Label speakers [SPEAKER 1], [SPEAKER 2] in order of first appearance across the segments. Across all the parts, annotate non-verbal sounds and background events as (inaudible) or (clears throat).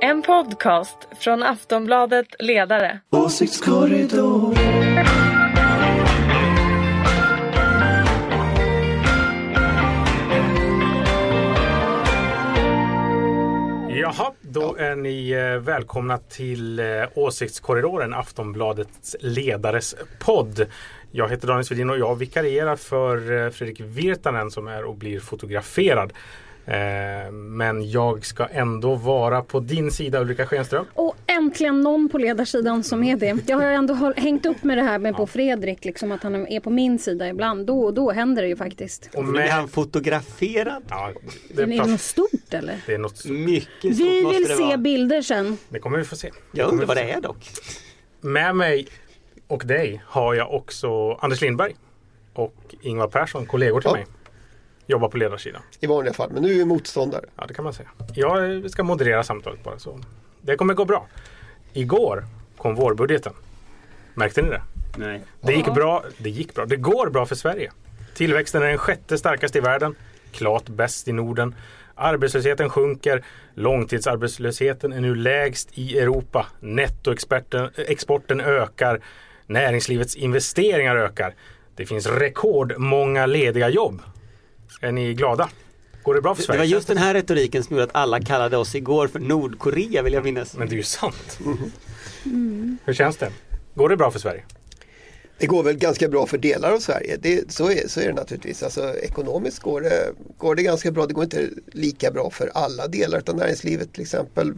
[SPEAKER 1] En podcast från Aftonbladet Ledare.
[SPEAKER 2] Åsiktskorridor.
[SPEAKER 3] Jaha, då är ni eh, välkomna till eh, Åsiktskorridoren, Aftonbladets ledares podd. Jag heter Daniel Svedin och jag vikarierar för eh, Fredrik Virtanen som är och blir fotograferad. Eh, Men jag ska ändå vara på din sida Ulrika Schenström.
[SPEAKER 4] Och äntligen någon på ledarsidan som är det. Jag har ju ändå hängt upp med det här med på Fredrik, liksom att han är på min sida ibland. Då och då händer det ju faktiskt.
[SPEAKER 3] Och
[SPEAKER 5] Nu blir han
[SPEAKER 3] med,
[SPEAKER 5] fotograferad.
[SPEAKER 3] ja,
[SPEAKER 4] Det är det
[SPEAKER 3] är
[SPEAKER 4] något stort eller?
[SPEAKER 3] det är något stort.
[SPEAKER 5] Mycket stort
[SPEAKER 4] Vi vill se
[SPEAKER 5] vara.
[SPEAKER 4] bilder sen.
[SPEAKER 3] Det kommer vi få se.
[SPEAKER 5] Jag undrar vad det är dock.
[SPEAKER 3] Med mig och dig har jag också Anders Lindberg och Ingvar Persson, kollegor till
[SPEAKER 6] Ja.
[SPEAKER 3] mig. Jobbar på ledarsidan.
[SPEAKER 6] I vanliga fall, men nu är vi motståndare.
[SPEAKER 3] Ja, det kan man säga. Jag ska moderera samtalet bara så. Det kommer gå bra. Igår kom vårbudgeten. Märkte ni det?
[SPEAKER 5] Nej.
[SPEAKER 3] Det gick bra. Det gick bra. Det går bra för Sverige. Tillväxten är den sjätte starkaste i världen. Klart bäst i Norden. Arbetslösheten sjunker. Långtidsarbetslösheten är nu lägst i Europa. Nettoexporten exporten ökar. Näringslivets investeringar ökar. Det finns rekordmånga lediga jobb. Är ni glada? Går det bra för
[SPEAKER 5] Det
[SPEAKER 3] Sverige?
[SPEAKER 5] var just den här retoriken som gjorde att alla kallade oss igår för Nordkorea vill jag minnas.
[SPEAKER 3] Men det är ju sant. Hur känns det? Går det bra för Sverige?
[SPEAKER 6] Det går väl ganska bra för delar av Sverige. Det, så, är, så är det naturligtvis. Alltså, ekonomiskt går det, går det ganska bra. Det går inte lika bra för alla delar av näringslivet. Till exempel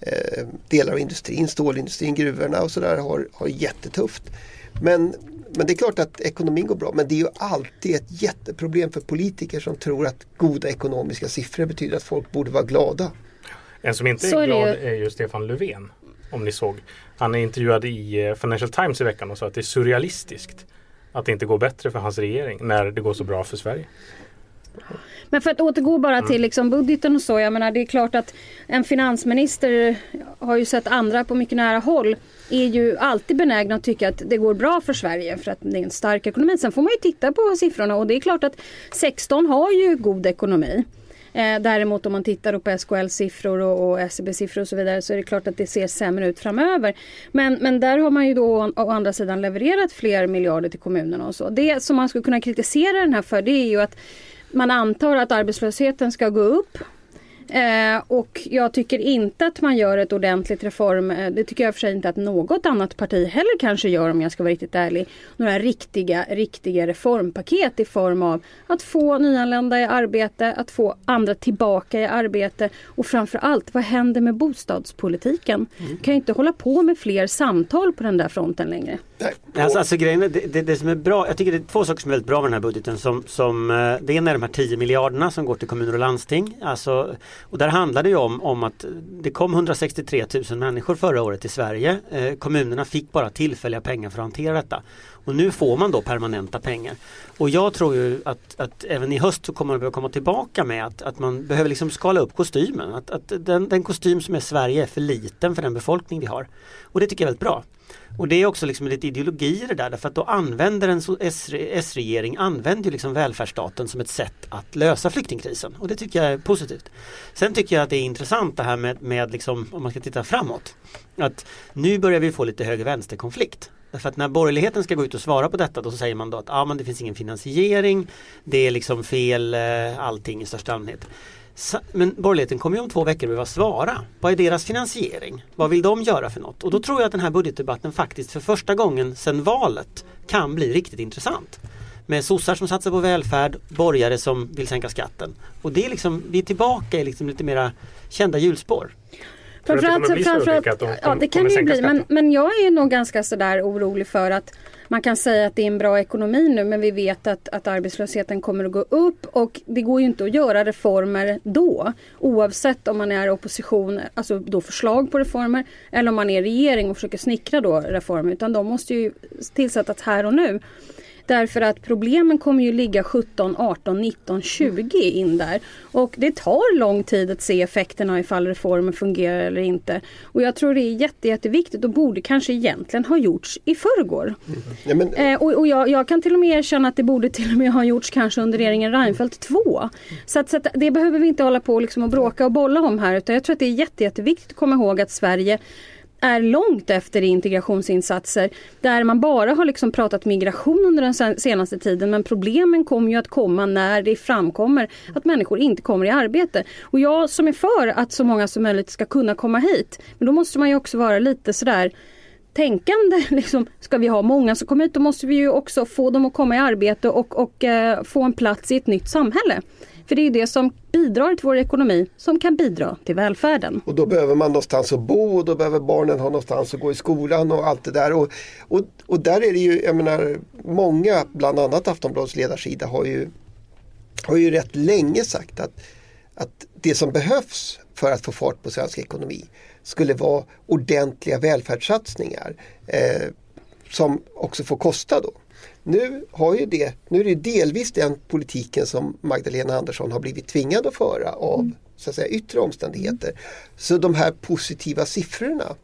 [SPEAKER 6] eh, delar av industrin, stålindustrin, gruvorna och sådär har, har jättetufft. Men, men det är klart att ekonomin går bra. Men det är ju alltid ett jätteproblem för politiker som tror att goda ekonomiska siffror betyder att folk borde vara glada.
[SPEAKER 3] En som inte är glad
[SPEAKER 4] ju.
[SPEAKER 3] är ju Stefan Löfven. Om ni såg. Han är intervjuad i eh, Financial Times i veckan och sa att det är surrealistiskt att det inte går bättre för hans regering när det går så bra för Sverige.
[SPEAKER 4] Men för att återgå bara
[SPEAKER 3] Mm.
[SPEAKER 4] till liksom budgeten och så. Jag menar det är klart att en finansminister har ju sett andra på mycket nära håll. Är ju alltid benägna att tycka att det går bra för Sverige för att det är en stark ekonomi. Sen får man ju titta på siffrorna och det är klart att 16 har ju god ekonomi. Eh, däremot om man tittar på SKLs siffror och, och SCB siffror och så vidare så är det klart att det ser sämre ut framöver. Men, men där har man ju då å, å andra sidan levererat fler miljarder till kommunerna och så. Det som man skulle kunna kritisera den här för det är ju att man antar att arbetslösheten ska gå upp. Eh, och jag tycker inte att man gör ett ordentligt reform. Eh, det tycker jag för sig inte att något annat parti heller kanske gör om jag ska vara riktigt ärlig. Några riktiga, riktiga reformpaket i form av att få nyanlända i arbete, att få andra tillbaka i arbete och framför allt vad händer med bostadspolitiken? Kan ju inte hålla på med fler samtal på den där fronten längre.
[SPEAKER 6] Nej.
[SPEAKER 5] Alltså, alltså grejen är, det, det, det som är bra, jag tycker det är två saker som är väldigt bra med den här budgeten. Som, som, eh, det ena är de här 10 miljarderna som går till kommuner och landsting. Alltså, och där handlar det ju om, om att det kom 163 000 människor förra året till Sverige. Eh, kommunerna fick bara tillfälliga pengar för att hantera detta. Och nu får man då permanenta pengar. Och jag tror ju att, att även i höst så kommer man behöva komma tillbaka med att, att man behöver liksom skala upp kostymen. Att, att den, den kostym som är Sverige är för liten för den befolkning vi har. Och det tycker jag är väldigt bra. Och det är också liksom lite ideologi i det där därför att då använder en S- S-regering använder ju liksom välfärdsstaten som ett sätt att lösa flyktingkrisen och det tycker jag är positivt. Sen tycker jag att det är intressant det här med, med liksom, om man ska titta framåt. Att nu börjar vi få lite höger-vänster-konflikt. Därför att när borgerligheten ska gå ut och svara på detta då så säger man då att ah, men det finns ingen finansiering, det är liksom fel eh, allting i största allmänhet. Men borgerligheten kommer ju om två veckor behöva svara. Vad är deras finansiering? Vad vill de göra för något? Och då tror jag att den här budgetdebatten faktiskt för första gången sedan valet kan bli riktigt intressant. Med sossar som satsar på välfärd, borgare som vill sänka skatten. Och det är liksom, vi är tillbaka i liksom lite mera kända hjulspår.
[SPEAKER 4] Framförallt-
[SPEAKER 3] de
[SPEAKER 4] ja, det kan det ju bli. Men, men jag är nog ganska sådär orolig för att man kan säga att det är en bra ekonomi nu men vi vet att, att arbetslösheten kommer att gå upp och det går ju inte att göra reformer då. Oavsett om man är opposition, alltså då förslag på reformer eller om man är regering och försöker snickra då reformer utan de måste ju tillsättas här och nu. Därför att problemen kommer ju ligga 17, 18, 19, 20 in där. Och det tar lång tid att se effekterna ifall reformen fungerar eller inte. Och jag tror det är jätte, jätteviktigt och borde kanske egentligen ha gjorts i förrgår.
[SPEAKER 6] Ja, men,
[SPEAKER 4] Eh, och och jag, jag kan till och med erkänna att det borde till och med ha gjorts kanske under regeringen Reinfeldt 2. Så, att, så att det behöver vi inte hålla på liksom och bråka och bolla om här utan jag tror att det är jätte, jätteviktigt att komma ihåg att Sverige är långt efter i integrationsinsatser där man bara har liksom pratat migration under den senaste tiden men problemen kommer ju att komma när det framkommer att människor inte kommer i arbete. Och jag som är för att så många som möjligt ska kunna komma hit men då måste man ju också vara lite sådär tänkande. (laughs) Liksom, ska vi ha många som kommer hit då måste vi ju också få dem att komma i arbete och, och eh, få en plats i ett nytt samhälle. För det är ju det som bidrar till vår ekonomi som kan bidra till välfärden.
[SPEAKER 6] Och då behöver man någonstans att bo och då behöver barnen ha någonstans att gå i skolan och allt det där. Och, och, och där är det ju, jag menar, många, bland annat Aftonbladets ledarsida har ju, har ju rätt länge sagt att, att det som behövs för att få fart på svensk ekonomi skulle vara ordentliga välfärdssatsningar eh, som också får kosta då. Nu, har ju det, nu är det delvis den politiken som Magdalena Andersson har blivit tvingad att föra av så att säga, yttre omständigheter. Så de här positiva siffrorna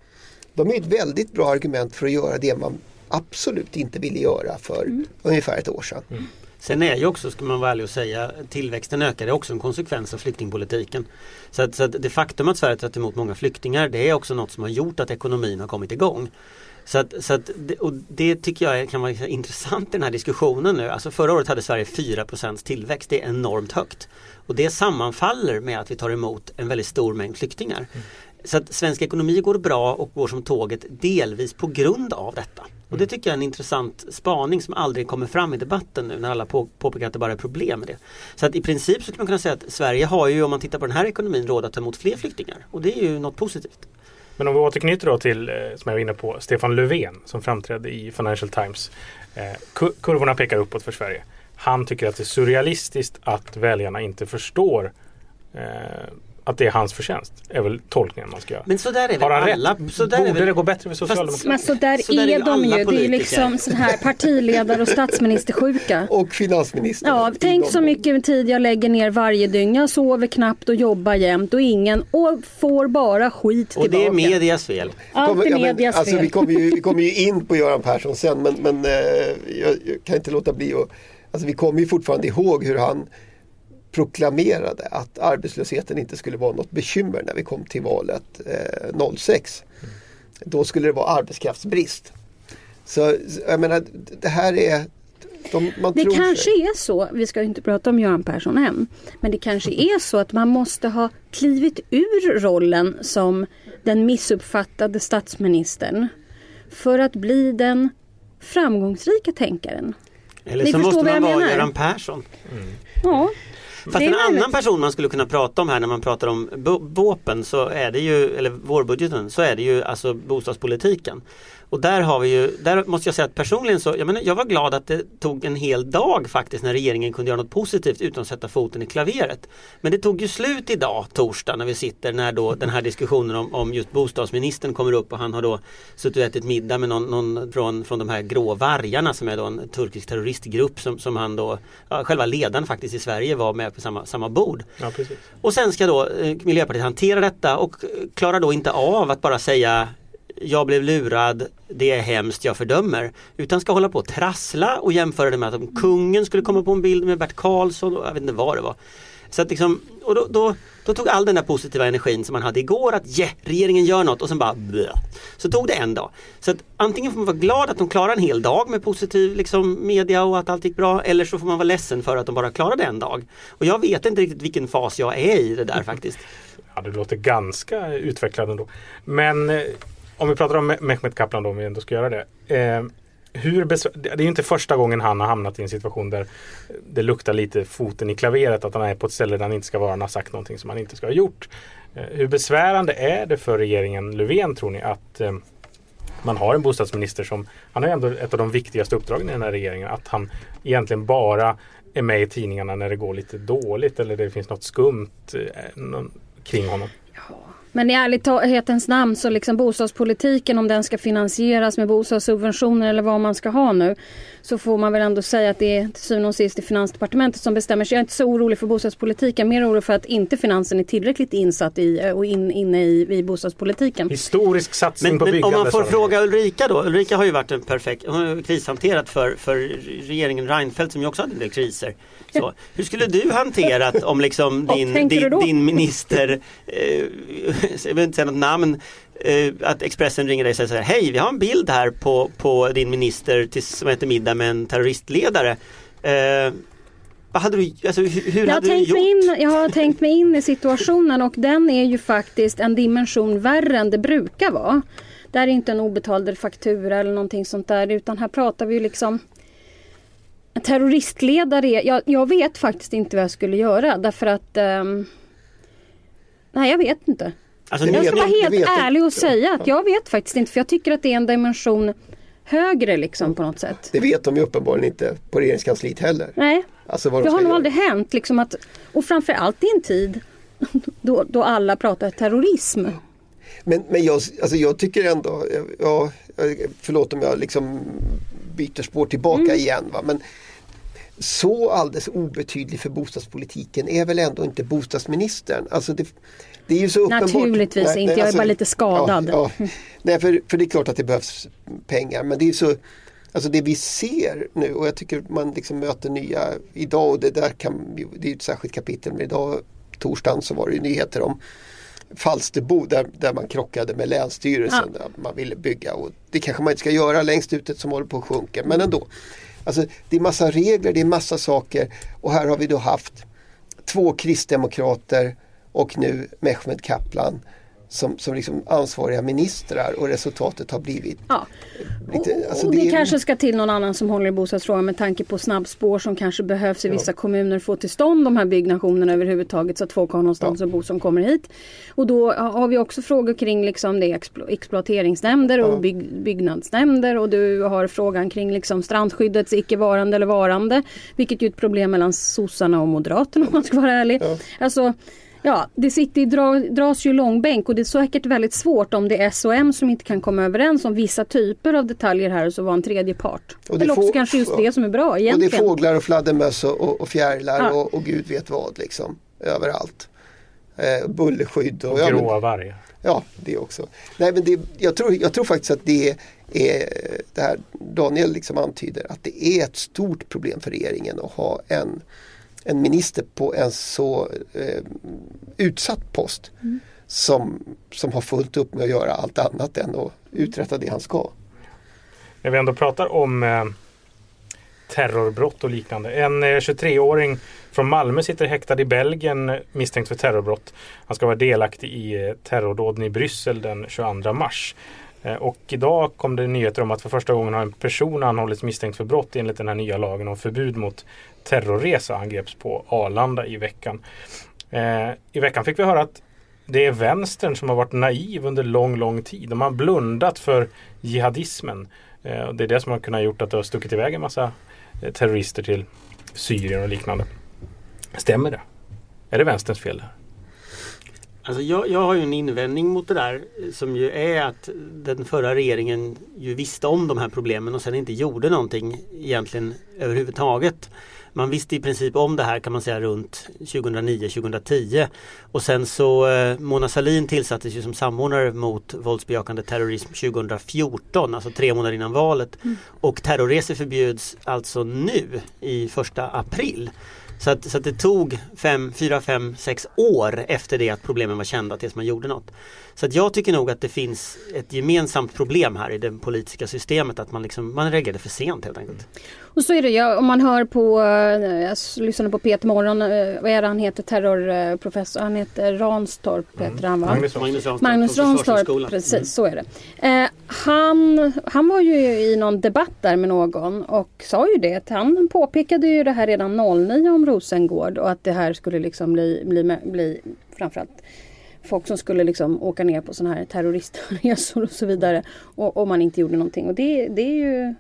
[SPEAKER 6] de är ett väldigt bra argument för att göra det man absolut inte ville göra för ungefär ett år sedan.
[SPEAKER 5] Sen är ju också, ska man vara ärlig och säga, tillväxten ökar är också en konsekvens av flyktingpolitiken. Så att, så att det faktum att Sverige tagit emot många flyktingar det är också något som har gjort att ekonomin har kommit igång. Så att, så att, och det tycker jag kan vara intressant i den här diskussionen nu. Alltså förra året hade Sverige 4% tillväxt, det är enormt högt. Och det sammanfaller med att vi tar emot en väldigt stor mängd flyktingar. Så att svensk ekonomi går bra och går som tåget delvis på grund av detta. Och det tycker jag är en intressant spaning som aldrig kommer fram i debatten nu när alla på, påpekar att det bara är problem med det. Så att i princip så skulle man kunna säga att Sverige har ju om man tittar på den här ekonomin råd att ta emot fler flyktingar. Och det är ju något positivt.
[SPEAKER 3] Men om vi återknyter då till, eh, som jag var inne på, Stefan Löfven som framträdde i Financial Times. Eh, kurvorna pekar uppåt för Sverige. Han tycker att det är surrealistiskt att väljarna inte förstår eh, att det är hans förtjänst. är väl tolkningen man ska göra.
[SPEAKER 5] Men så där är
[SPEAKER 3] Har
[SPEAKER 5] väl
[SPEAKER 3] han
[SPEAKER 5] alla.
[SPEAKER 3] rätt?
[SPEAKER 5] Så där är
[SPEAKER 3] Borde
[SPEAKER 5] väl,
[SPEAKER 3] det gå bättre för Socialdemokraterna?
[SPEAKER 4] Men så där
[SPEAKER 5] Så där är
[SPEAKER 4] är de
[SPEAKER 5] alla
[SPEAKER 4] ju. Det är
[SPEAKER 5] politiker.
[SPEAKER 4] liksom sån här partiledare och statsministersjuka. (laughs)
[SPEAKER 6] Och finansministern.
[SPEAKER 4] Ja, tänk så mycket tid jag lägger ner varje dygn. Jag sover knappt och jobbar jämt och ingen och får bara skit
[SPEAKER 5] och
[SPEAKER 4] tillbaka.
[SPEAKER 5] det är medias fel.
[SPEAKER 4] Allt är
[SPEAKER 6] ja, men,
[SPEAKER 4] medias
[SPEAKER 6] alltså,
[SPEAKER 4] fel.
[SPEAKER 6] vi, kommer ju, vi kommer ju in på Göran Persson sen men, men eh, jag, jag kan inte låta bli att alltså, Vi kommer ju fortfarande ihåg hur han proklamerade att arbetslösheten inte skulle vara något bekymmer när vi kom till valet eh, 06. Då skulle det vara arbetskraftsbrist. Så jag menar det här är de, man
[SPEAKER 4] Det
[SPEAKER 6] tror
[SPEAKER 4] kanske
[SPEAKER 6] sig.
[SPEAKER 4] är så, vi ska ju inte prata om Göran Persson än, men det kanske (laughs) är så att man måste ha klivit ur rollen som den missuppfattade statsministern för att bli den framgångsrika tänkaren.
[SPEAKER 5] Eller
[SPEAKER 4] Ni
[SPEAKER 5] så måste man vara
[SPEAKER 4] menar.
[SPEAKER 5] Göran Persson.
[SPEAKER 4] Ja,
[SPEAKER 5] Fast en annan person man skulle kunna prata om här när man pratar om våpen så är det ju, eller vårbudgeten, så är det ju alltså bostadspolitiken. Och där har vi ju, där måste jag säga att personligen så, jag, menar, jag var glad att det tog en hel dag faktiskt när regeringen kunde göra något positivt utan att sätta foten i klaveret. Men det tog ju slut idag, torsdag, när vi sitter när då den här diskussionen om, om just bostadsministern kommer upp och han har då suttit och ätit middag med någon, någon från, från de här grå vargarna som är då en turkisk terroristgrupp som, som han då, ja, själva ledaren faktiskt i Sverige var med på samma, samma bord.
[SPEAKER 3] Ja.
[SPEAKER 5] Och sen ska då eh, Miljöpartiet hantera detta och klarar då inte av att bara säga jag blev lurad, det är hemskt, jag fördömer. Utan ska hålla på och trassla och jämföra det med att om kungen skulle komma på en bild med Bert Karlsson och jag vet inte vad det var. Så att liksom, och då, då, då tog all den där positiva energin som man hade igår att yeah, regeringen gör något och sen bara bleh. Så tog det en dag. Så att antingen får man vara glad att de klarar en hel dag med positiv liksom, media och att allt gick bra eller så får man vara ledsen för att de bara klarade en dag. Och jag vet inte riktigt vilken fas jag är i det där faktiskt.
[SPEAKER 3] Ja, det låter ganska utvecklande ändå. Men eh, om vi pratar om Mehmet Kaplan då, om vi ändå ska göra det. Eh, hur det är ju inte första gången han har hamnat i en situation där det luktar lite foten i klaveret. Att han är på ett ställe där han inte ska vara. Han har sagt någonting som han inte ska ha gjort. Eh, hur besvärande är det för regeringen Löfven tror ni att eh, man har en bostadsminister som, han har ju ändå ett av de viktigaste uppdragen i den här regeringen. Att han egentligen bara är med i tidningarna när det går lite dåligt eller det finns något skumt eh, någon, kring honom.
[SPEAKER 4] Men i ärlighetens namn så liksom bostadspolitiken om den ska finansieras med bostadssubventioner eller vad man ska ha nu så får man väl ändå säga att det är till syvende och sist i Finansdepartementet som bestämmer. Så jag är inte så orolig för bostadspolitiken, mer orolig för att inte finansen är tillräckligt insatt i och in, inne i, i bostadspolitiken.
[SPEAKER 3] Historisk satsning
[SPEAKER 5] Men,
[SPEAKER 3] på
[SPEAKER 5] men
[SPEAKER 3] byggande.
[SPEAKER 5] om man får fråga Ulrika då. Ulrika har ju varit en perfekt, hon har ju krishanterat för, för regeringen Reinfeldt som ju också hade en del kriser. Så, hur skulle du hanterat om liksom din, din, din minister, eh, jag vill inte säga något namn, att Expressen ringer dig och säger så här, hej vi har en bild här på, på din minister till, som äter middag med en terroristledare. Eh, vad hade du, alltså, hur, hur
[SPEAKER 4] Jag har,
[SPEAKER 5] hade du gjort?
[SPEAKER 4] in, jag har tänkt mig in i situationen och den är ju faktiskt en dimension värre än det brukar vara. Det här är inte en obetald faktura eller någonting sånt där utan här pratar vi ju liksom en terroristledare. Jag, jag vet faktiskt inte vad jag skulle göra därför att ehm, Nej jag vet inte.
[SPEAKER 5] Alltså,
[SPEAKER 4] Jag ska vara helt ärlig och säga att jag vet faktiskt inte för jag tycker att det är en dimension högre liksom på något sätt.
[SPEAKER 6] Det vet de ju uppenbarligen inte på regeringskansliet heller.
[SPEAKER 4] Nej,
[SPEAKER 6] Alltså vad de
[SPEAKER 4] Det har nog aldrig hänt liksom att, och framförallt i en tid (laughs) då, då alla pratar terrorism.
[SPEAKER 6] Men, men jag, alltså jag tycker ändå, ja, förlåt om jag liksom byter spår tillbaka
[SPEAKER 4] Mm.
[SPEAKER 6] igen. Va? Men så alldeles obetydlig för bostadspolitiken är väl ändå inte bostadsministern. Alltså det, det är ju så uppenbart.
[SPEAKER 4] Naturligtvis inte, jag är bara lite skadad.
[SPEAKER 6] Ja, ja. Nej, för, för det är klart att det behövs pengar men det är ju så Alltså det vi ser nu och jag tycker man liksom möter nya idag och det där kan, det är ett särskilt kapitel men idag torsdagen så var det ju nyheter om Falsterbo där, där man krockade med Länsstyrelsen. Där man ville bygga och det kanske man inte ska göra längst ute som håller på att sjunka men ändå. Alltså det är massa regler, det är massa saker. Och här har vi då haft två kristdemokrater och nu Mehmet Kaplan som, som liksom ansvariga ministrar och resultatet har blivit
[SPEAKER 4] Ja.
[SPEAKER 6] lite, alltså
[SPEAKER 4] och det,
[SPEAKER 6] är-
[SPEAKER 4] kanske ska till någon annan som håller i bostadsfrågan med tanke på snabbspår som kanske behövs i vissa kommuner få till stånd de här byggnationerna överhuvudtaget så att folk har någonstans att bo som kommer hit. Och då har vi också frågor kring liksom det explo- exploateringsnämnder och bygg, byggnadsnämnder och du har frågan kring liksom strandskyddets icke-varande eller varande. Vilket ju är ett problem mellan sossarna och moderaterna om man ska vara ärlig. Alltså, Ja, det sitter, dra, dras ju långbänk och det är säkert väldigt svårt om det är SOM som inte kan komma överens om vissa typer av detaljer här och så vara en tredje part.
[SPEAKER 6] Och det
[SPEAKER 4] Eller också kanske just det som är bra
[SPEAKER 6] Och det
[SPEAKER 4] egentligen.
[SPEAKER 6] är fåglar och fladdermöss och, och, och fjärilar
[SPEAKER 4] Ja.
[SPEAKER 6] och, och gud vet vad liksom. Överallt. Eh, bullerskydd och,
[SPEAKER 3] Och
[SPEAKER 6] ja,
[SPEAKER 3] vargar.
[SPEAKER 6] ja, det också. Nej, men det, jag, tror, jag tror faktiskt att det är det här Daniel liksom antyder att det är ett stort problem för regeringen att ha en, en minister på en så eh, utsatt post som, som har fullt upp med att göra allt annat än att uträtta det han ska.
[SPEAKER 3] När vi ändå pratar om eh, terrorbrott och liknande. En eh, 23-åring från Malmö sitter häktad i Belgien misstänkt för terrorbrott. Han ska vara delaktig i eh, terrordåden i Bryssel den 22 mars. Eh, och idag kom det nyheter om att för första gången har en person anhållits misstänkt för brott enligt den här nya lagen om förbud mot terrorresa. Han greps på Arlanda i veckan. Eh, I veckan fick vi höra att det är vänstern som har varit naiv under lång, lång tid. De har blundat för jihadismen. Eh, det är det som har kunnat gjort att det har stuckit iväg en massa terrorister till Syrien och liknande. Stämmer det? Är det vänsterns fel? där?
[SPEAKER 5] Alltså jag, jag har ju en invändning mot det där eh, som ju är att den förra regeringen ju visste om de här problemen och sen inte gjorde någonting egentligen överhuvudtaget. Man visste i princip om det här kan man säga runt 2009-2010 och sen så eh, Mona Sahlin tillsattes ju som samordnare mot våldsbejakande terrorism 2014, alltså tre månader innan valet. Och terrorresor förbjuds alltså nu i första april. Så att, så att det tog 4, 5, 6 år efter det att problemen var kända tills man gjorde något. Så att jag tycker nog att det finns ett gemensamt problem här i det politiska systemet att man, liksom, man reagerade för sent helt enkelt.
[SPEAKER 4] Och så är det ju om man hör på, eh, jag lyssnade på Peter Morgon, eh, vad är det han heter, terrorprofessor, han heter Ranstorp heter han va?
[SPEAKER 3] Magnus.
[SPEAKER 5] Magnus Ranstorp,
[SPEAKER 4] Magnus Ranstorp,
[SPEAKER 5] Försvarshögskolan.
[SPEAKER 4] precis så är det. Eh, han, han var ju i någon debatt där med någon och sa ju det att han påpekade ju det här redan 09 om Rosengård och att det här skulle liksom bli, bli, bli framförallt folk som skulle liksom åka ner på sådana här terroristresor (laughs) och så vidare och, och man inte gjorde någonting och det, det är ju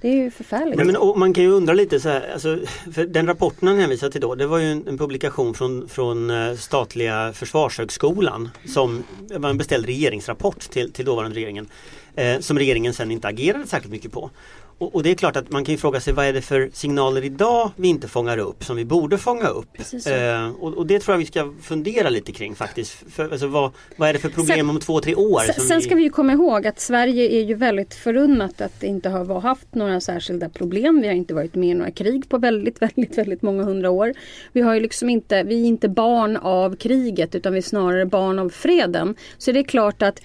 [SPEAKER 4] det är ju förfärligt.
[SPEAKER 5] Nej, men, och man kan ju undra lite så här, alltså, för den rapporten han hänvisar till då det var ju en, en publikation från, från eh, statliga Försvarshögskolan som var en beställd regeringsrapport till, till dåvarande regeringen eh, som regeringen sen inte agerade särskilt mycket på. Och, och, det är klart att man kan ju fråga sig vad är det för signaler idag vi inte fångar upp som vi borde fånga upp. Eh, och, och, det tror jag vi ska fundera lite kring faktiskt. För, alltså, vad, vad är det för problem sen, om två, tre år?
[SPEAKER 4] Sen, sen ska vi ju komma ihåg att Sverige är ju väldigt förunnat att inte ha haft några särskilda problem. Vi har inte varit med i några krig på väldigt, (laughs) väldigt, väldigt många hundra år. Vi har ju liksom inte, vi är inte barn av kriget utan vi är snarare barn av freden. Så det är klart att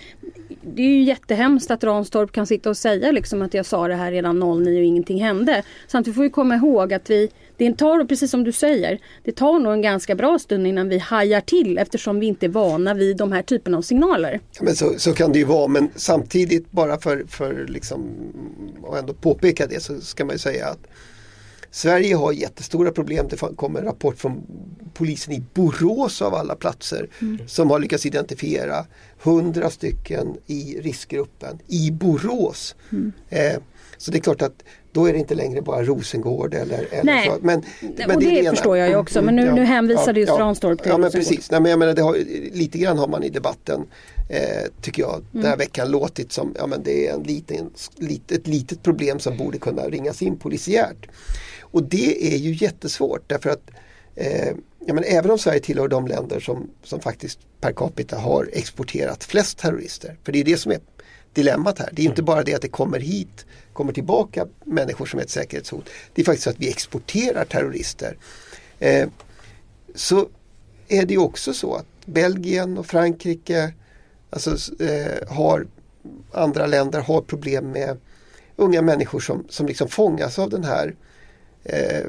[SPEAKER 4] det är ju jättehemskt att Ranstorp kan sitta och säga liksom att jag sa det här redan 09 och ingenting hände. Samtidigt får vi komma ihåg att vi det tar, precis som du säger, det tar nog en ganska bra stund innan vi hajar till eftersom vi inte är vana vid de här typerna av signaler.
[SPEAKER 6] Ja, men så, så kan det ju vara men samtidigt bara för, för liksom, att ändå påpeka det så ska man ju säga att Sverige har jättestora problem. Det kom en rapport från polisen i Borås av alla platser mm. som har lyckats identifiera hundra stycken i riskgruppen i Borås. Mm. Eh, så det är klart att då är det inte längre bara Rosengård eller, eller
[SPEAKER 4] Nej.
[SPEAKER 6] så. Men,
[SPEAKER 4] men och det, det förstår jag ju också men nu,
[SPEAKER 6] ja,
[SPEAKER 4] nu hänvisade ja, just Ranstorp till
[SPEAKER 6] Ja men precis, Nej, men jag menar, det har, lite grann har man i debatten eh, tycker jag mm. den här veckan låtit som ja, men det är en liten, lit, ett litet problem som borde kunna ringas in polisiärt. Och det är ju jättesvårt därför att eh, ja, men även om Sverige tillhör de länder som, som faktiskt per capita har exporterat flest terrorister. För det är det som är dilemmat här. Det är inte bara det att det kommer hit, kommer tillbaka människor som är ett säkerhetshot. Det är faktiskt så att vi exporterar terrorister. Eh, så är det också så att Belgien och Frankrike alltså, eh, har andra länder har problem med unga människor som, som liksom fångas av den här eh,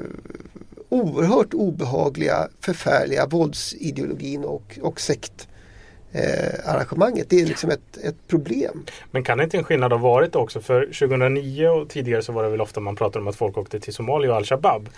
[SPEAKER 6] oerhört obehagliga, förfärliga våldsideologin och, och sekt eh, arrangemanget. Det är liksom ett, ett problem.
[SPEAKER 3] Men kan det inte en skillnad ha varit också? För 2009 och tidigare så var det väl ofta man pratade om att folk åkte till Somalia och Al-Shabaab.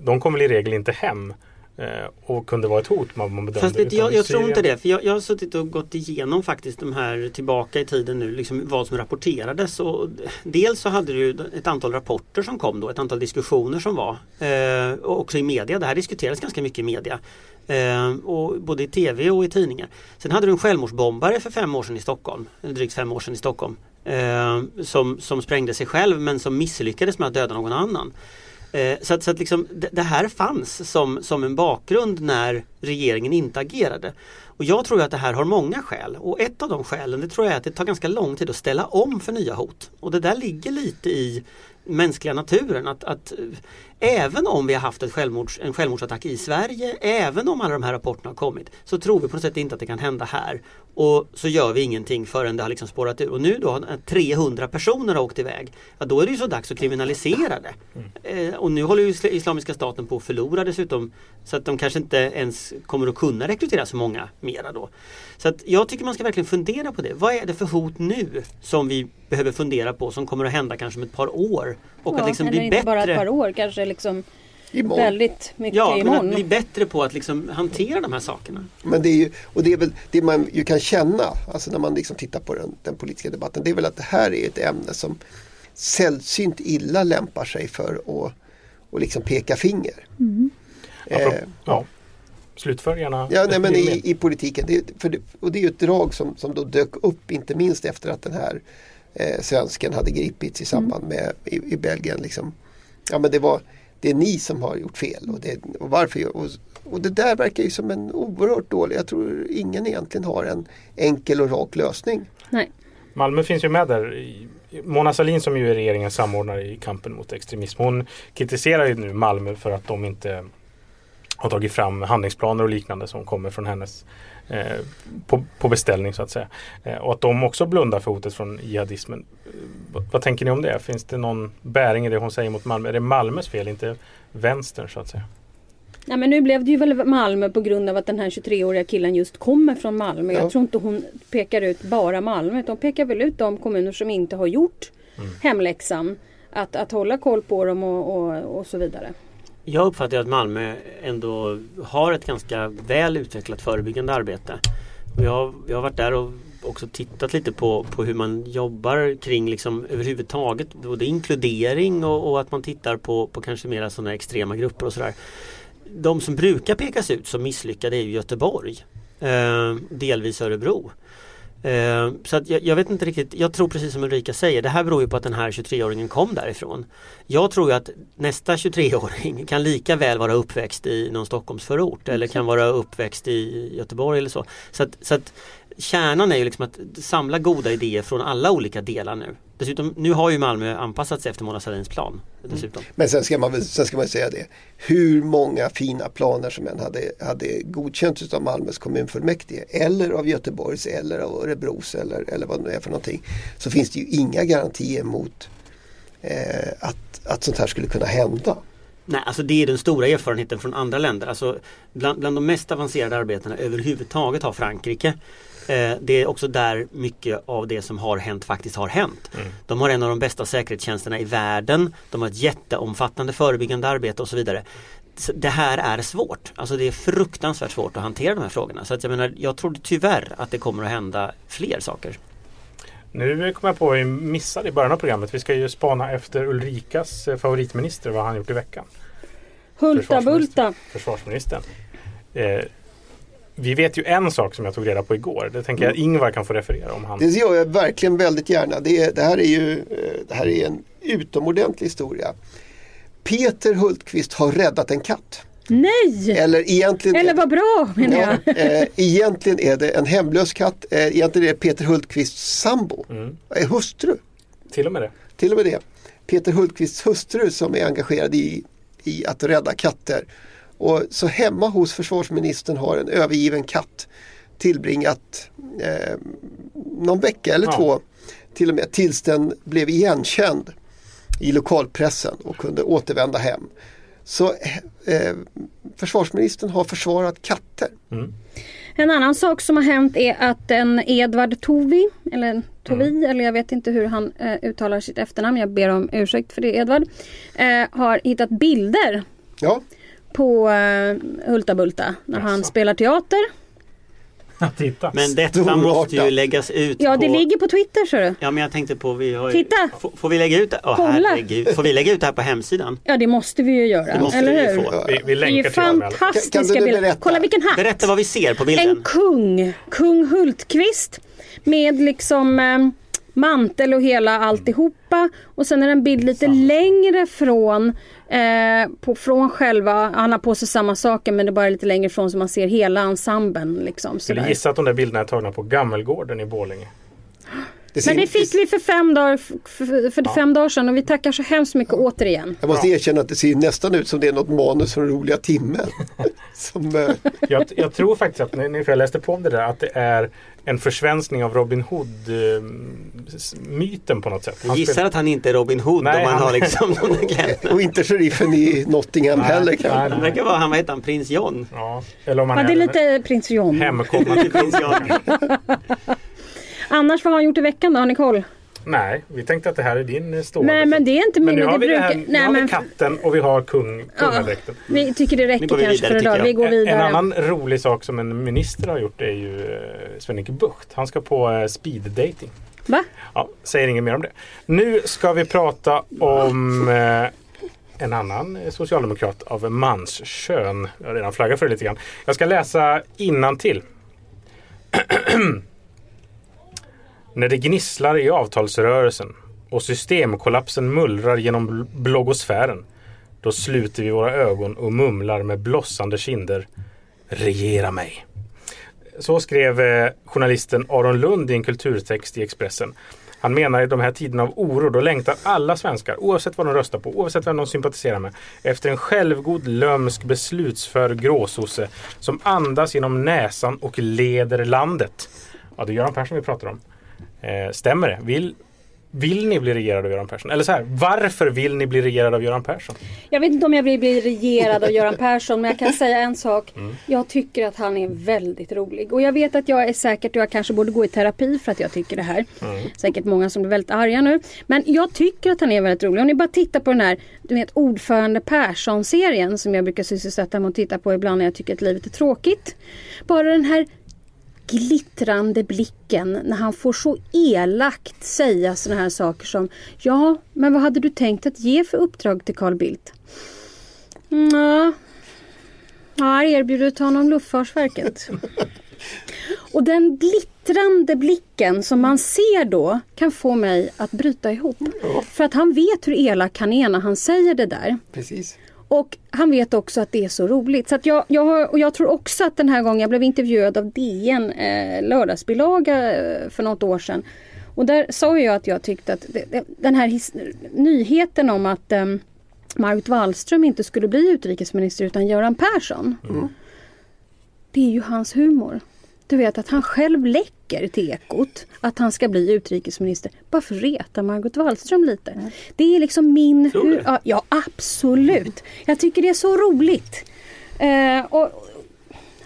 [SPEAKER 3] De kom väl i regel inte hem. Eh, och kunde vara ett hot man, man bedömde.
[SPEAKER 5] Fast vet, jag, jag tror inte det. För jag, jag har suttit och gått igenom faktiskt de här tillbaka i tiden nu, liksom vad som rapporterades. Och dels så hade du ett antal rapporter som kom då, ett antal diskussioner som var. Eh, och också i media, det här diskuterades ganska mycket i media. Eh, och både i tv och i tidningar. Sen hade du en självmordsbombare för fem år sedan i Stockholm, eller drygt fem år sedan i Stockholm. Eh, som, som sprängde sig själv men som misslyckades med att döda någon annan. Eh, så att, så att liksom, det, det, här fanns som, som en bakgrund när regeringen inte agerade. Och jag tror att det här har många skäl och ett av de skälen det tror jag är att det tar ganska lång tid att ställa om för nya hot. Och det där ligger lite i mänskliga naturen. Att, att även om vi har haft ett självmords, en självmordsattack i Sverige, även om alla de här rapporterna har kommit, så tror vi på något sätt inte att det kan hända här. Och så gör vi ingenting förrän det har liksom spårat ur. Och nu då 300 personer har åkt iväg. Ja, då är det ju så dags att kriminalisera det. Mm. Eh, och nu håller ju Islamiska staten på att förlora dessutom. Så att de kanske inte ens kommer att kunna rekrytera så många mera då. Så att jag tycker man ska verkligen fundera på det. Vad är det för hot nu som vi behöver fundera på som kommer att hända kanske om ett par år?
[SPEAKER 4] Och ja, att liksom bli inte bättre. bara ett par år, kanske liksom Imorgon. väldigt mycket
[SPEAKER 5] ja,
[SPEAKER 4] imorgon.
[SPEAKER 5] Ja, men att bli bättre på att liksom hantera de här sakerna.
[SPEAKER 6] Men det är ju, och det är väl det man ju kan känna, alltså när man liksom tittar på den, den politiska debatten, det är väl att det här är ett ämne som sällsynt illa lämpar sig för att och liksom peka finger. Mm.
[SPEAKER 3] Eh, ja. Slutför gärna.
[SPEAKER 6] Ja, nej, men i, i politiken. Det, för det, och det är ju ett drag som, som då dök upp inte minst efter att den här eh, svensken hade gripits i samband mm. med i, i Belgien. Liksom. Ja, men det, var, det är ni som har gjort fel och, det, och varför. Och, och det där verkar ju som en oerhört dålig, jag tror ingen egentligen har en enkel och rak lösning.
[SPEAKER 4] Nej.
[SPEAKER 3] Malmö finns ju med där. Mona Sahlin som ju är regeringens samordnare i kampen mot extremism. Hon kritiserar ju nu Malmö för att de inte har tagit fram handlingsplaner och liknande som kommer från hennes eh, på, på, beställning så att säga. Eh, och att de också blundar för hotet från jihadismen. vad, vad tänker ni om det? Finns det någon bäring i det hon säger mot Malmö? Är det Malmös fel, inte vänstern så att säga?
[SPEAKER 4] Ja, men nu blev det ju väl Malmö på grund av att den här 23-åriga killen just kommer från Malmö. Ja. Jag tror inte hon pekar ut bara Malmö utan hon pekar väl ut de kommuner som inte har gjort mm. hemläxan. Att, att hålla koll på dem och, och, och så vidare.
[SPEAKER 5] Jag uppfattar att Malmö ändå har ett ganska väl utvecklat förebyggande arbete. Och jag, jag har varit där och också tittat lite på, på hur man jobbar kring liksom överhuvudtaget både inkludering och, och att man tittar på, på kanske mera sådana extrema grupper och sådär. De som brukar pekas ut som misslyckade är Göteborg. Eh, delvis Örebro. Eh, så att jag, jag, vet inte riktigt, jag tror precis som Ulrika säger, det här beror ju på att den här 23-åringen kom därifrån. Jag tror ju att nästa 23-åring kan lika väl vara uppväxt i någon Stockholmsförort eller kan vara uppväxt i Göteborg eller så. Så att, så att kärnan är ju liksom att samla goda idéer från alla olika delar nu. Dessutom, nu har ju Malmö anpassat sig efter Mona Sahlins plan. Dessutom.
[SPEAKER 6] Men sen ska, man sen ska man säga det. Hur många fina planer som än hade, hade godkänts av Malmös kommunfullmäktige eller av Göteborgs eller av Örebros eller, eller vad det nu är för någonting. Så finns det ju inga garantier mot eh, att, att sånt här skulle kunna hända.
[SPEAKER 5] Nej, alltså det är den stora erfarenheten från andra länder. Alltså bland, bland de mest avancerade arbetena överhuvudtaget har Frankrike Eh, det är också där mycket av det som har hänt faktiskt har hänt. Mm. De har en av de bästa säkerhetstjänsterna i världen. De har ett jätteomfattande förebyggande arbete och så vidare. Så det här är svårt. Alltså det är fruktansvärt svårt att hantera de här frågorna. Så att jag menar, jag tror tyvärr att det kommer att hända fler saker.
[SPEAKER 3] Nu kom jag på att vi missade i början av programmet. Vi ska ju spana efter Ulrikas eh, favoritminister, vad han gjort i veckan.
[SPEAKER 4] Hulta Bulta.
[SPEAKER 3] Försvarsministern. Eh, vi vet ju en sak som jag tog reda på igår. Det tänker jag Ingvar kan få referera om han.
[SPEAKER 6] Det gör jag verkligen väldigt gärna. Det, det här är ju eh, det här är en utomordentlig historia. Peter Hultqvist har räddat en katt.
[SPEAKER 4] Nej!
[SPEAKER 6] Eller egentligen
[SPEAKER 4] Eller vad bra menar jag.
[SPEAKER 6] Ja, eh, egentligen är det en hemlös katt. Eh, egentligen är det Peter Hultqvists sambo. Mm. Eh, hustru.
[SPEAKER 3] Till och med det.
[SPEAKER 6] Till och med det. Peter Hultqvists hustru som är engagerad i, i att rädda katter. Och så hemma hos försvarsministern har en övergiven katt tillbringat eh, någon vecka eller ja. två till och med tills den blev igenkänd i lokalpressen och kunde återvända hem. Så eh, försvarsministern har försvarat katter. Mm.
[SPEAKER 4] En annan sak som har hänt är att en Edvard Tovi, eller Tovi, mm. eller jag vet inte hur han eh, uttalar sitt efternamn, jag ber om ursäkt för det Edvard, eh, har hittat bilder
[SPEAKER 6] ja
[SPEAKER 4] på uh, Hulta Bulta när Jaså. han spelar teater.
[SPEAKER 5] Titta. Men detta måste ju läggas ut
[SPEAKER 4] Ja det ligger på Twitter så du.
[SPEAKER 5] Ja men jag tänkte på vi har
[SPEAKER 4] Titta!
[SPEAKER 5] Får, får vi lägga ut det? Oh, herregud. Får vi lägga ut det här på hemsidan?
[SPEAKER 4] Ja det måste vi ju göra. eller hur?
[SPEAKER 3] Vi, vi länkar
[SPEAKER 4] det är ju fantastiska bilder. Kolla vilken hatt!
[SPEAKER 5] Berätta vad vi ser på bilden.
[SPEAKER 4] En kung, kung Hultqvist med liksom eh, mantel och hela alltihopa. Och sen är det en bild lite Samma. längre från, eh, på, från själva, han har på sig samma saker men det är bara lite längre ifrån så man ser hela ensemblen. Liksom,
[SPEAKER 3] Skulle gissa att de där bilderna är tagna på Gammelgården i Borlänge.
[SPEAKER 4] Det Men det fick vi för fem dagar, för, för ja. fem dagar sedan och vi tackar så hemskt mycket ja. återigen.
[SPEAKER 6] Jag måste erkänna att det ser nästan ut som det är något manus från roliga timmen. (laughs) som,
[SPEAKER 3] uh... jag, jag, tror faktiskt att, när jag läste på om det där, att det är en försvenskning av Robin Hood-myten på något sätt.
[SPEAKER 5] Jag gissar att han inte är Robin Hood nej, om han, han har liksom (laughs)
[SPEAKER 6] Och inte sheriffen i Nottingham nej, heller kanske.
[SPEAKER 5] Han verkar vara, han vad heter han, prins John?
[SPEAKER 3] Ja, eller om han
[SPEAKER 4] ja, det är lite prins John.
[SPEAKER 3] Hemkommande (laughs) prins John. (laughs)
[SPEAKER 4] Annars vad har han gjort i veckan då? Har ni koll?
[SPEAKER 3] Nej, vi tänkte att det här är din stående.
[SPEAKER 4] Nej men det är inte min.
[SPEAKER 3] Men nu har vi,
[SPEAKER 4] brukar...
[SPEAKER 3] här, nu Nej, har men... vi katten och vi har kung, kungadräkten.
[SPEAKER 4] Ja, vi tycker det räcker kanske vidare, för idag. Vi går vidare.
[SPEAKER 3] En, en annan rolig sak som en minister har gjort är ju uh, Sven-Erik Bucht. Han ska på uh, speed dating.
[SPEAKER 4] Va?
[SPEAKER 3] Ja, säger inget mer om det. Nu ska vi prata om uh, en annan socialdemokrat av manskön. Jag har redan flaggat för det lite grann. Jag ska läsa innantill. (clears throat) När det gnisslar i avtalsrörelsen och systemkollapsen mullrar genom bloggosfären då sluter vi våra ögon och mumlar med blossande kinder Regera mig. Så skrev eh, journalisten Aron Lund i en kulturtext i Expressen. Han menar i de här tiderna av oro då längtar alla svenskar, oavsett vad de röstar på, oavsett vem de sympatiserar med, efter en självgod, lömsk, beslutsför gråsosse som andas genom näsan och leder landet. Ja, det är Göran Persson vi pratar om. Eh, stämmer det? Vill, vill ni bli regerade av Göran Persson? Eller så här, varför vill ni bli regerade av Göran Persson?
[SPEAKER 4] Jag vet inte om jag vill bli regerad av Göran Persson men jag kan (laughs) säga en sak. Mm. Jag tycker att han är väldigt rolig. Och jag vet att jag är säkert, jag kanske borde gå i terapi för att jag tycker det här. Mm. Säkert många som blir väldigt arga nu. Men jag tycker att han är väldigt rolig. Om ni bara tittar på den här du vet, ordförande Persson-serien som jag brukar sysselsätta mig och titta på ibland när jag tycker att livet är tråkigt. Bara den här glittrande blicken när han får så elakt säga sådana här saker som Ja, men vad hade du tänkt att ge för uppdrag till Carl Bildt? Mm, ja, jag har erbjudit honom Luftfartsverket. (laughs) Och den glittrande blicken som man ser då kan få mig att bryta ihop. För att han vet hur elak han är när han säger det där.
[SPEAKER 6] Precis.
[SPEAKER 4] Och han vet också att det är så roligt. Så att jag, jag, har, och jag tror också att den här gången, jag blev intervjuad av DN eh, lördagsbilaga eh, för något år sedan. Och där sa jag att jag tyckte att det, den här his, nyheten om att eh, Margot Wallström inte skulle bli utrikesminister utan Göran Persson. Det är ju hans humor. Du vet att han själv läcker till Ekot att han ska bli utrikesminister bara för att reta Margot Wallström lite. Det är liksom min...
[SPEAKER 5] Tror du?
[SPEAKER 4] hu- ja, ja, absolut. Jag tycker det är så roligt. Eh, och,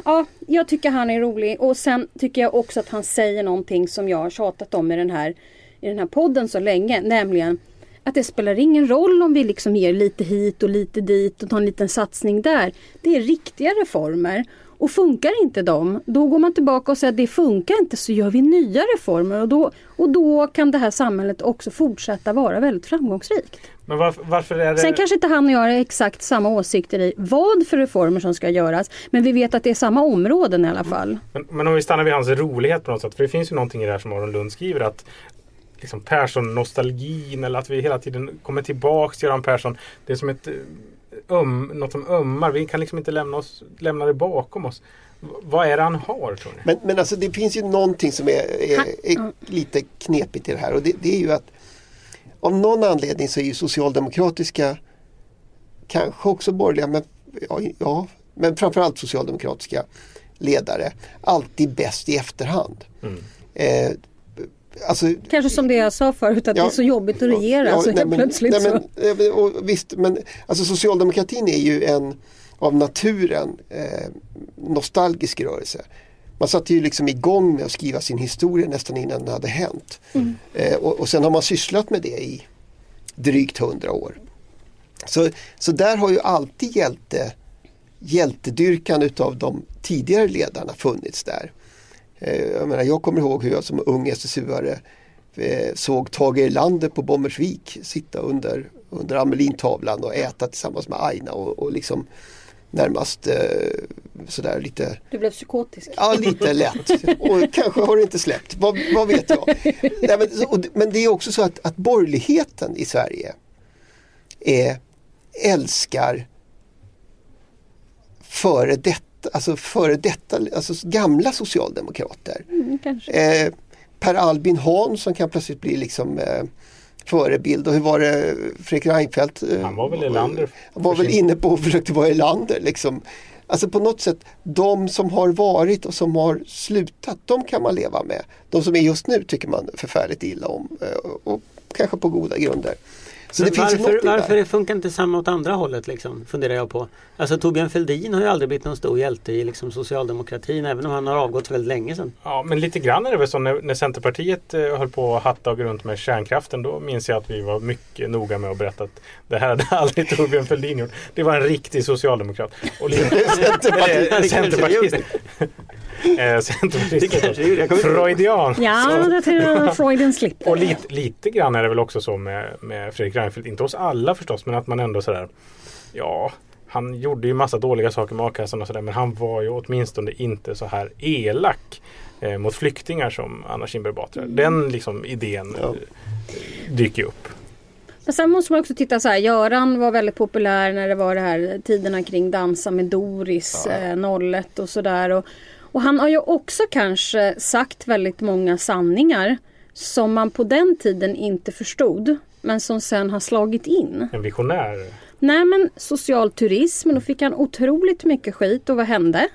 [SPEAKER 4] ja, jag tycker han är rolig och sen tycker jag också att han säger någonting som jag har tjatat om i den här, i den här podden så länge, nämligen att det spelar ingen roll om vi liksom ger lite hit och lite dit och tar en liten satsning där. Det är riktiga reformer. Och funkar inte de, då går man tillbaka och säger att det funkar inte så gör vi nya reformer och då, och då kan det här samhället också fortsätta vara väldigt framgångsrikt.
[SPEAKER 3] Men varför, varför är det...
[SPEAKER 4] Sen kanske inte han och jag har exakt samma åsikter i vad för reformer som ska göras. Men vi vet att det är samma områden i alla fall.
[SPEAKER 3] Men, men om vi stannar vid hans rolighet på något sätt. För det finns ju någonting i det här som Aron Lund skriver att liksom Persson-nostalgin eller att vi hela tiden kommer tillbaks till Göran Persson. Det är som ett eh, öm, något som ömmar. Vi kan liksom inte lämna, oss, lämna det bakom oss. V- vad är det han har tror ni?
[SPEAKER 6] Men, men alltså det finns ju någonting som är, är, är lite knepigt i det här och det, det är ju att av någon anledning så är ju socialdemokratiska, kanske också borgerliga, men, ja, ja, men framförallt socialdemokratiska ledare alltid bäst i efterhand. Eh, alltså,
[SPEAKER 4] Kanske som det jag sa förut att
[SPEAKER 6] Ja.
[SPEAKER 4] det är så jobbigt att regera
[SPEAKER 6] Ja,
[SPEAKER 4] så
[SPEAKER 6] nej,
[SPEAKER 4] helt
[SPEAKER 6] men-
[SPEAKER 4] plötsligt
[SPEAKER 6] nej,
[SPEAKER 4] så.
[SPEAKER 6] men, eh, och, visst, men alltså socialdemokratin är ju en av naturen eh, nostalgisk rörelse. Man satte ju liksom igång med att skriva sin historia nästan innan den hade hänt. Eh, och, och sen har man sysslat med det i drygt hundra år. Så, så där har ju alltid hjälte, hjältedyrkan utav de tidigare ledarna funnits där. Eh, jag, menar, jag kommer ihåg hur jag som ung SSU-are eh, såg Tage Erlander på Bommersvik sitta under, under Amelintavlan och äta tillsammans med Aina och, och liksom närmast eh, sådär lite
[SPEAKER 4] Du blev psykotisk.
[SPEAKER 6] Ja, lite lätt. Och kanske har det inte släppt. Vad, vad vet jag? Nej, men, och, men det är också så att, att borgerligheten i Sverige är, älskar före detta, alltså före detta, alltså gamla socialdemokrater.
[SPEAKER 4] Mm.
[SPEAKER 6] Eh, per Albin Hansson kan plötsligt bli liksom eh, förebild och hur var det Fredrik Reinfeldt? eh,
[SPEAKER 3] Han var väl Erlander
[SPEAKER 6] Han var väl inne på och försökte vara Erlander liksom. Alltså på något sätt, de som har varit och som har slutat, de kan man leva med. De som är just nu tycker man förfärligt illa om eh, och kanske på goda grunder. Så
[SPEAKER 5] Men
[SPEAKER 6] det finns
[SPEAKER 5] varför,
[SPEAKER 6] något i
[SPEAKER 5] varför det funkar inte samma åt andra hållet liksom, funderar jag på. Alltså Torbjörn Fälldin har ju aldrig blivit någon stor hjälte i liksom, socialdemokratin även om han har avgått väldigt länge sedan.
[SPEAKER 3] Ja, men lite grann är det väl så när, när Centerpartiet eh, höll på att hatta och gå runt med kärnkraften. Då minns jag att vi var mycket noga med att berätta att det här hade (laughs) aldrig Torbjörn Fälldin gjort. Det var en riktig socialdemokrat. Och lite, (laughs) Centerpartist. (laughs) (laughs) Eh, Centerpartist.
[SPEAKER 5] Det kanske är- jag kommer inte ihåg.
[SPEAKER 3] Freudian.
[SPEAKER 4] Ja,
[SPEAKER 3] Så-
[SPEAKER 4] det tror (laughs) Freuden slipper.
[SPEAKER 3] Och lite, lite grann är det väl också så med, med Fredrik Reinfeldt. Inte hos alla förstås, men att man ändå sådär Ja, han gjorde ju massa dåliga saker med a-kassan och sådär. Men han var ju åtminstone inte så här elak eh, mot flyktingar som Anna Kinberg Batra. Den liksom idén
[SPEAKER 6] Ja.
[SPEAKER 3] eh, dyker ju upp.
[SPEAKER 4] Men sen måste man också titta så här. Göran var väldigt populär när det var det här tiderna kring Dansa med Doris, eh, 01 och sådär. Och, och han har ju också kanske sagt väldigt många sanningar som man på den tiden inte förstod. Men som sen har slagit in.
[SPEAKER 3] En visionär.
[SPEAKER 4] Nej men social turism, då fick han otroligt mycket skit och vad hände?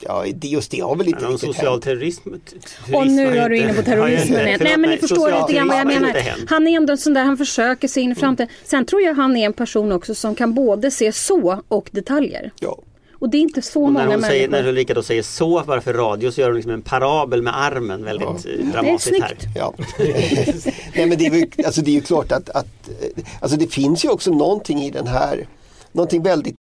[SPEAKER 6] Ja, det- just det har väl inte
[SPEAKER 5] Men
[SPEAKER 6] riktigt
[SPEAKER 5] social
[SPEAKER 6] hänt.
[SPEAKER 5] terrorism, t-
[SPEAKER 4] Och nu är du
[SPEAKER 5] inte-
[SPEAKER 4] inne på terrorismen igen. Nej men ni förstår lite grann vad jag menar. Han är ändå en sån där, han försöker se in i framtiden. Sen tror jag han är en person också som kan både se så och detaljer.
[SPEAKER 6] Ja.
[SPEAKER 4] Och det är inte så
[SPEAKER 5] Och
[SPEAKER 4] många
[SPEAKER 5] när, hon säger,
[SPEAKER 4] människor.
[SPEAKER 5] när Ulrika då säger så bara för radio så gör hon liksom en parabel med armen väldigt eh, dramatiskt här.
[SPEAKER 6] Ja. (laughs) Nej, men det, är ju, alltså det är ju klart att, att alltså det finns ju också någonting i den här någonting väldigt